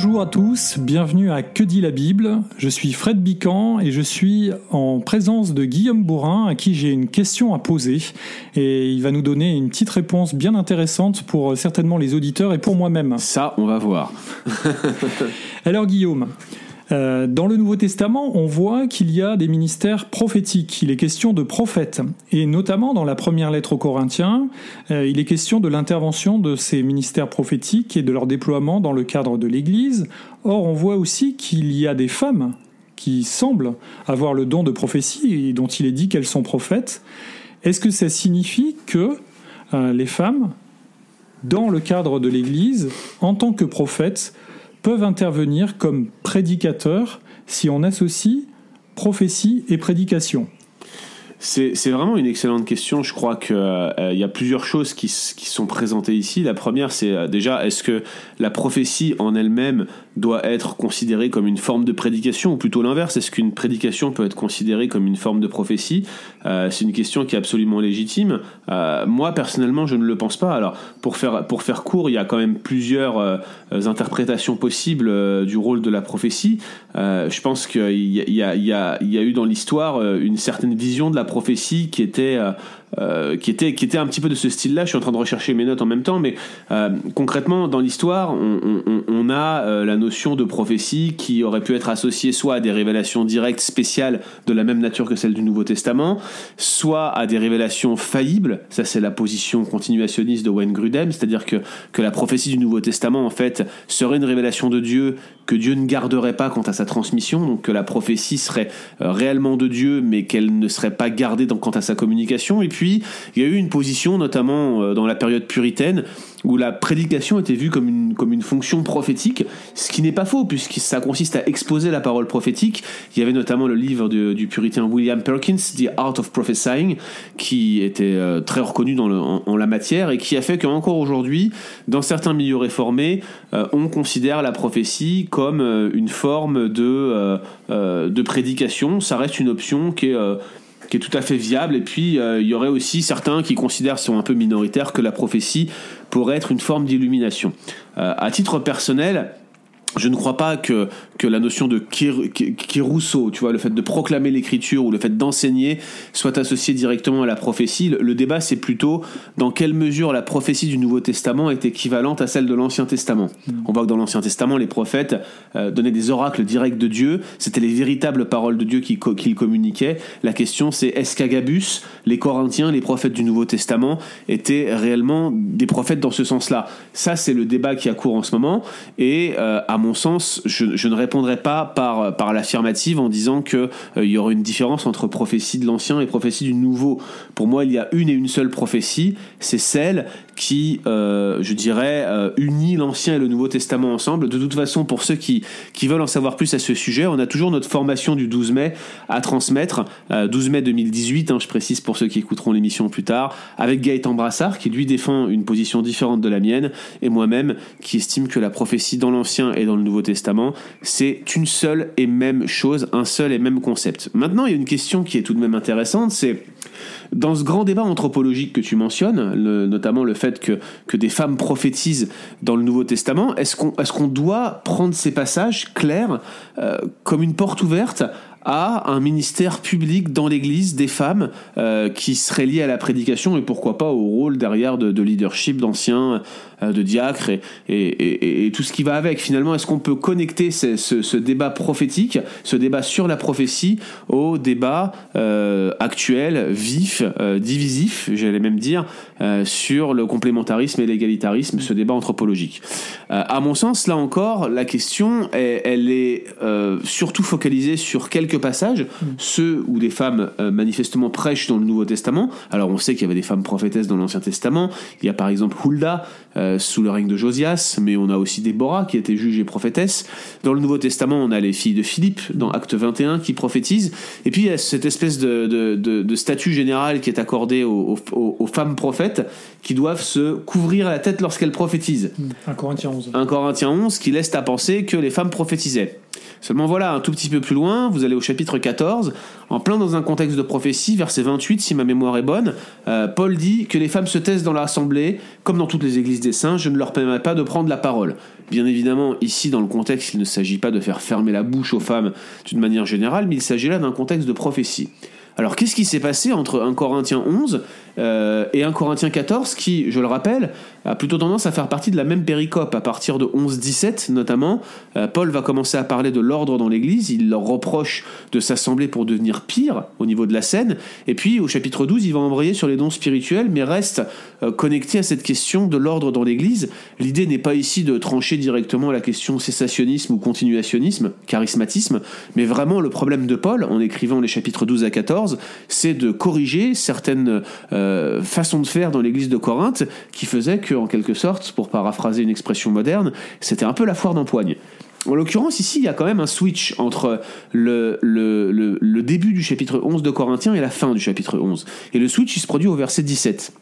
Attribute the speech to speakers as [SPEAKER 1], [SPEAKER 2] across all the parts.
[SPEAKER 1] Bonjour à tous, bienvenue à Que dit la Bible Je suis Fred Bican et je suis en présence de Guillaume Bourrin à qui j'ai une question à poser et il va nous donner une petite réponse bien intéressante pour certainement les auditeurs et pour moi-même.
[SPEAKER 2] Ça, on va voir.
[SPEAKER 1] Alors Guillaume, euh, dans le Nouveau Testament, on voit qu'il y a des ministères prophétiques. Il est question de prophètes. Et notamment dans la première lettre aux Corinthiens, euh, il est question de l'intervention de ces ministères prophétiques et de leur déploiement dans le cadre de l'Église. Or, on voit aussi qu'il y a des femmes qui semblent avoir le don de prophétie et dont il est dit qu'elles sont prophètes. Est-ce que ça signifie que euh, les femmes, dans le cadre de l'Église, en tant que prophètes, peuvent intervenir comme prédicateurs si on associe prophétie et prédication
[SPEAKER 2] c'est vraiment une excellente question. Je crois qu'il euh, y a plusieurs choses qui, sont présentées ici. La première, c'est euh, déjà, est-ce que la prophétie en elle-même doit être considérée comme une forme de prédication, ou plutôt l'inverse Est-ce qu'une prédication peut être considérée comme une forme de prophétie? Euh, C'est une question qui est absolument légitime. moi, personnellement, je ne le pense pas. Alors, pour faire, pour faire court, il y a quand même plusieurs interprétations possibles du rôle de la prophétie. je pense qu'il y, y, y, y, a eu dans l'histoire une certaine vision de la prophétie qui était euh, qui, était, qui était un petit peu de ce style-là. Je suis en train de rechercher mes notes en même temps, mais euh, concrètement, dans l'histoire, on, a euh, la notion de prophétie qui aurait pu être associée soit à des révélations directes spéciales de la même nature que celle du Nouveau Testament, soit à des révélations faillibles. Ça, c'est la position continuationniste de Wayne Grudem, c'est-à-dire que, que la prophétie du Nouveau Testament, en fait, serait une révélation de Dieu que Dieu ne garderait pas quant à sa transmission, donc que la prophétie serait réellement de Dieu, mais qu'elle ne serait pas gardée quant à sa communication. Et puis, il y a eu une position, notamment euh, dans la période puritaine, où la prédication était vue comme une, fonction prophétique, ce qui n'est pas faux, puisque ça consiste à exposer la parole prophétique. Il y avait notamment le livre du puritain William Perkins, The Art of Prophesying, qui était euh, très reconnu en, la matière et qui a fait qu'encore aujourd'hui, dans certains milieux réformés, euh, on considère la prophétie comme une forme de prédication. Ça reste une option qui est qui est tout à fait viable. Et puis, euh, il y aurait aussi certains qui considèrent, sont un peu minoritaires, que la prophétie pourrait être une forme d'illumination. Euh, à titre personnel, je ne crois pas que, que la notion de Rousseau, tu vois, le fait de proclamer l'écriture ou le fait d'enseigner soit associé directement à la prophétie. Le, débat, c'est plutôt dans quelle mesure la prophétie du Nouveau Testament est équivalente à celle de l'Ancien Testament. Mm. On voit que dans l'Ancien Testament, les prophètes euh, donnaient des oracles directs de Dieu. C'était les véritables paroles de Dieu qu'ils communiquaient. La question, c'est est-ce qu'Agabus, les Corinthiens, les prophètes du Nouveau Testament étaient réellement des prophètes dans ce sens-là? Ça, c'est le débat qui a cours en ce moment. Et euh, à mon sens, je, ne répondrai pas par, par l'affirmative en disant qu'il euh, y aurait une différence entre prophétie de l'Ancien et prophétie du Nouveau. Pour moi, il y a une et une seule prophétie, c'est celle qui, euh, je dirais, euh, unit l'Ancien et le Nouveau Testament ensemble. De toute façon, pour ceux qui, qui veulent en savoir plus à ce sujet, on a toujours notre formation du 12 mai à transmettre, 12 mai 2018, hein, je précise pour ceux qui écouteront l'émission plus tard, avec Gaëtan Brassard, qui lui défend une position différente de la mienne, et moi-même, qui estime que la prophétie dans l'Ancien et dans le Nouveau Testament, une seule et même chose, un seul et même concept. Maintenant, il y a une question qui est tout de même intéressante, c'est dans ce grand débat anthropologique que tu mentionnes, notamment le fait que, que des femmes prophétisent dans le Nouveau Testament, est-ce qu'on est doit prendre ces passages clairs euh, comme une porte ouverte à un ministère public dans l'Église des femmes euh, qui seraient liées à la prédication et pourquoi pas au rôle derrière de, de leadership d'anciens euh, de diacre et, tout ce qui va avec. Finalement, est-ce qu'on peut connecter ce, débat prophétique, ce débat sur la prophétie, au débat euh, actuel, vif, divisif, j'allais même dire, sur le complémentarisme et l'égalitarisme, ce débat anthropologique? À mon sens, là encore, la question, est, elle est surtout focalisée sur quelques passages, mm. ceux où des femmes manifestement prêchent dans le Nouveau Testament. Alors, on sait qu'il y avait des femmes prophétesses dans l'Ancien Testament. Il y a par exemple Hulda, euh, sous le règne de Josias, mais on a aussi Déborah qui était juge et prophétesse. Dans le Nouveau Testament, on a les filles de Philippe dans Acte 21 qui prophétisent. Et puis il y a cette espèce de, de, statut général qui est accordé aux, femmes prophètes qui doivent se couvrir la tête lorsqu'elles prophétisent.
[SPEAKER 1] 1 Corinthiens 11.
[SPEAKER 2] 1 Corinthiens 11 qui laisse à penser que les femmes prophétisaient. Seulement voilà, un tout petit peu plus loin, vous allez au chapitre 14, en plein dans un contexte de prophétie, verset 28, si ma mémoire est bonne, euh, Paul dit que les femmes se taisent dans l'assemblée, comme dans toutes les églises des saints, je ne leur permets pas de prendre la parole. Bien évidemment, ici, dans le contexte, il ne s'agit pas de faire fermer la bouche aux femmes d'une manière générale, mais il s'agit là d'un contexte de prophétie. Alors qu'est-ce qui s'est passé entre 1 Corinthiens 11 euh, et 1 Corinthiens 14 qui, je le rappelle, a plutôt tendance à faire partie de la même péricope. À partir de 11-17 notamment, euh, Paul va commencer à parler de l'ordre dans l'Église, il leur reproche de s'assembler pour devenir pire au niveau de la scène, et puis au chapitre 12 il va embrayer sur les dons spirituels, mais reste euh, connecté à cette question de l'ordre dans l'Église. L'idée n'est pas ici de trancher directement la question cessationnisme ou continuationnisme, charismatisme, mais vraiment le problème de Paul, en écrivant les chapitres 12 à 14, c'est de corriger certaines façons de faire dans l'Église de Corinthe qui faisaient que en quelque sorte, pour paraphraser une expression moderne, c'était un peu la foire d'empoigne. En l'occurrence, ici, il y a quand même un switch entre le, le, début du chapitre 11 de Corinthiens et la fin du chapitre 11. Et le switch, il se produit au verset 17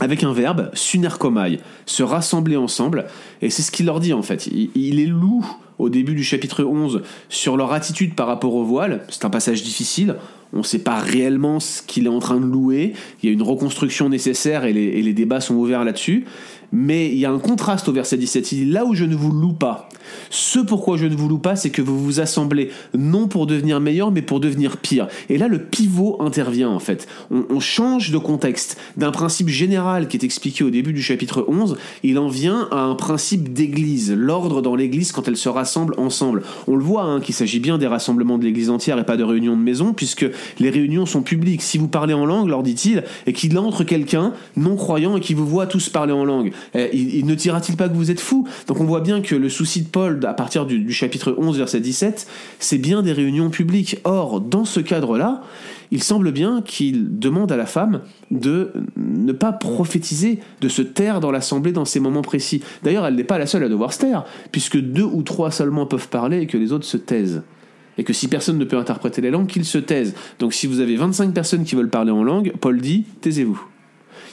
[SPEAKER 2] avec un verbe, sunerkomai, se rassembler ensemble, et c'est ce qu'il leur dit en fait. Il, il est loup au début du chapitre 11 sur leur attitude par rapport au voile, c'est un passage difficile, on ne sait pas réellement ce qu'il est en train de louer, il y a une reconstruction nécessaire et les, débats sont ouverts là-dessus, mais il y a un contraste au verset 17. Il dit là où je ne vous loue pas. Ce pourquoi je ne vous loue pas, c'est que vous vous assemblez non pour devenir meilleur, mais pour devenir pire. Et là, le pivot intervient en fait. On, change de contexte. D'un principe général qui est expliqué au début du chapitre 11, il en vient à un principe d'église, l'ordre dans l'église quand elle se rassemble ensemble. On le voit hein, qu'il s'agit bien des rassemblements de l'église entière et pas de réunions de maison, puisque les réunions sont publiques. Si vous parlez en langue, leur dit-il, et qu'il entre quelqu'un non croyant et qui vous voit tous parler en langue, eh, il, ne dira-t-il pas que vous êtes fou Donc on voit bien que le souci de Paul, à partir du, chapitre 11, verset 17, c'est bien des réunions publiques. Or, dans ce cadre-là, il semble bien qu'il demande à la femme de ne pas prophétiser, de se taire dans l'assemblée dans ces moments précis. D'ailleurs, elle n'est pas la seule à devoir se taire, puisque deux ou trois seulement peuvent parler et que les autres se taisent et que si personne ne peut interpréter les langues, qu'ils se taisent. Donc si vous avez 25 personnes qui veulent parler en langue, Paul dit, taisez-vous.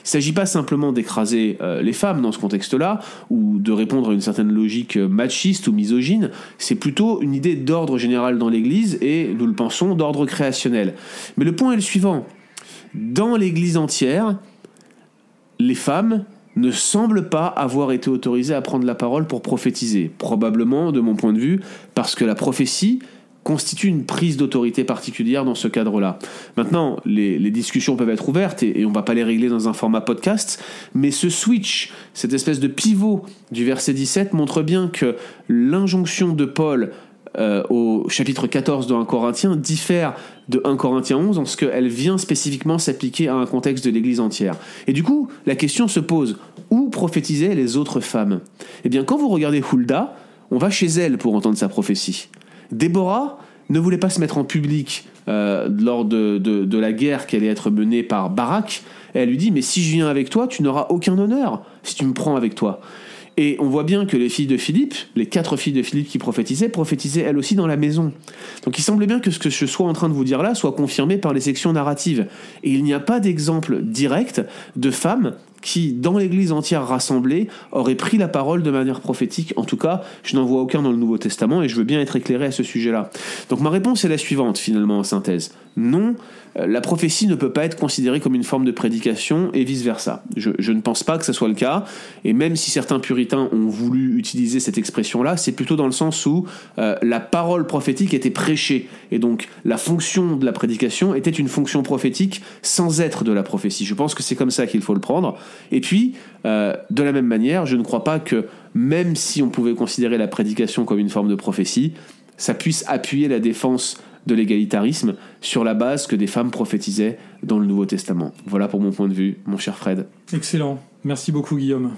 [SPEAKER 2] Il ne s'agit pas simplement d'écraser euh, les femmes dans ce contexte-là, ou de répondre à une certaine logique euh, machiste ou misogyne, c'est plutôt une idée d'ordre général dans l'Église, et nous le pensons, d'ordre créationnel. Mais le point est le suivant. Dans l'Église entière, les femmes ne semblent pas avoir été autorisées à prendre la parole pour prophétiser. Probablement, de mon point de vue, parce que la prophétie, constitue une prise d'autorité particulière dans ce cadre-là. Maintenant, les, discussions peuvent être ouvertes et, on ne va pas les régler dans un format podcast, mais ce switch, cette espèce de pivot du verset 17 montre bien que l'injonction de Paul euh, au chapitre 14 de 1 Corinthiens diffère de 1 Corinthiens 11 en ce qu'elle vient spécifiquement s'appliquer à un contexte de l'Église entière. Et du coup, la question se pose, où prophétisaient les autres femmes? Eh bien, quand vous regardez Hulda, on va chez elle pour entendre sa prophétie. Déborah ne voulait pas se mettre en public euh, lors de, la guerre qui allait être menée par Barak. elle lui dit, mais si je viens avec toi, tu n'auras aucun honneur si tu me prends avec toi. Et on voit bien que les filles de Philippe, les quatre filles de Philippe qui prophétisaient, prophétisaient elles aussi dans la maison. Donc il semblait bien que ce que je sois en train de vous dire là soit confirmé par les sections narratives. Et il n'y a pas d'exemple direct de femmes qui, dans l'Église entière rassemblée, aurait pris la parole de manière prophétique. En tout cas, je n'en vois aucun dans le Nouveau Testament et je veux bien être éclairé à ce sujet-là. Donc ma réponse est la suivante, finalement, en synthèse. Non, euh, la prophétie ne peut pas être considérée comme une forme de prédication et vice-versa. Je, ne pense pas que ce soit le cas, et même si certains puritains ont voulu utiliser cette expression-là, c'est plutôt dans le sens où euh, la parole prophétique était prêchée, et donc la fonction de la prédication était une fonction prophétique sans être de la prophétie. Je pense que c'est comme ça qu'il faut le prendre. Et puis, euh, de la même manière, je ne crois pas que même si on pouvait considérer la prédication comme une forme de prophétie, ça puisse appuyer la défense de l'égalitarisme sur la base que des femmes prophétisaient dans le Nouveau Testament. Voilà pour mon point de vue, mon cher Fred.
[SPEAKER 1] Excellent. Merci beaucoup, Guillaume.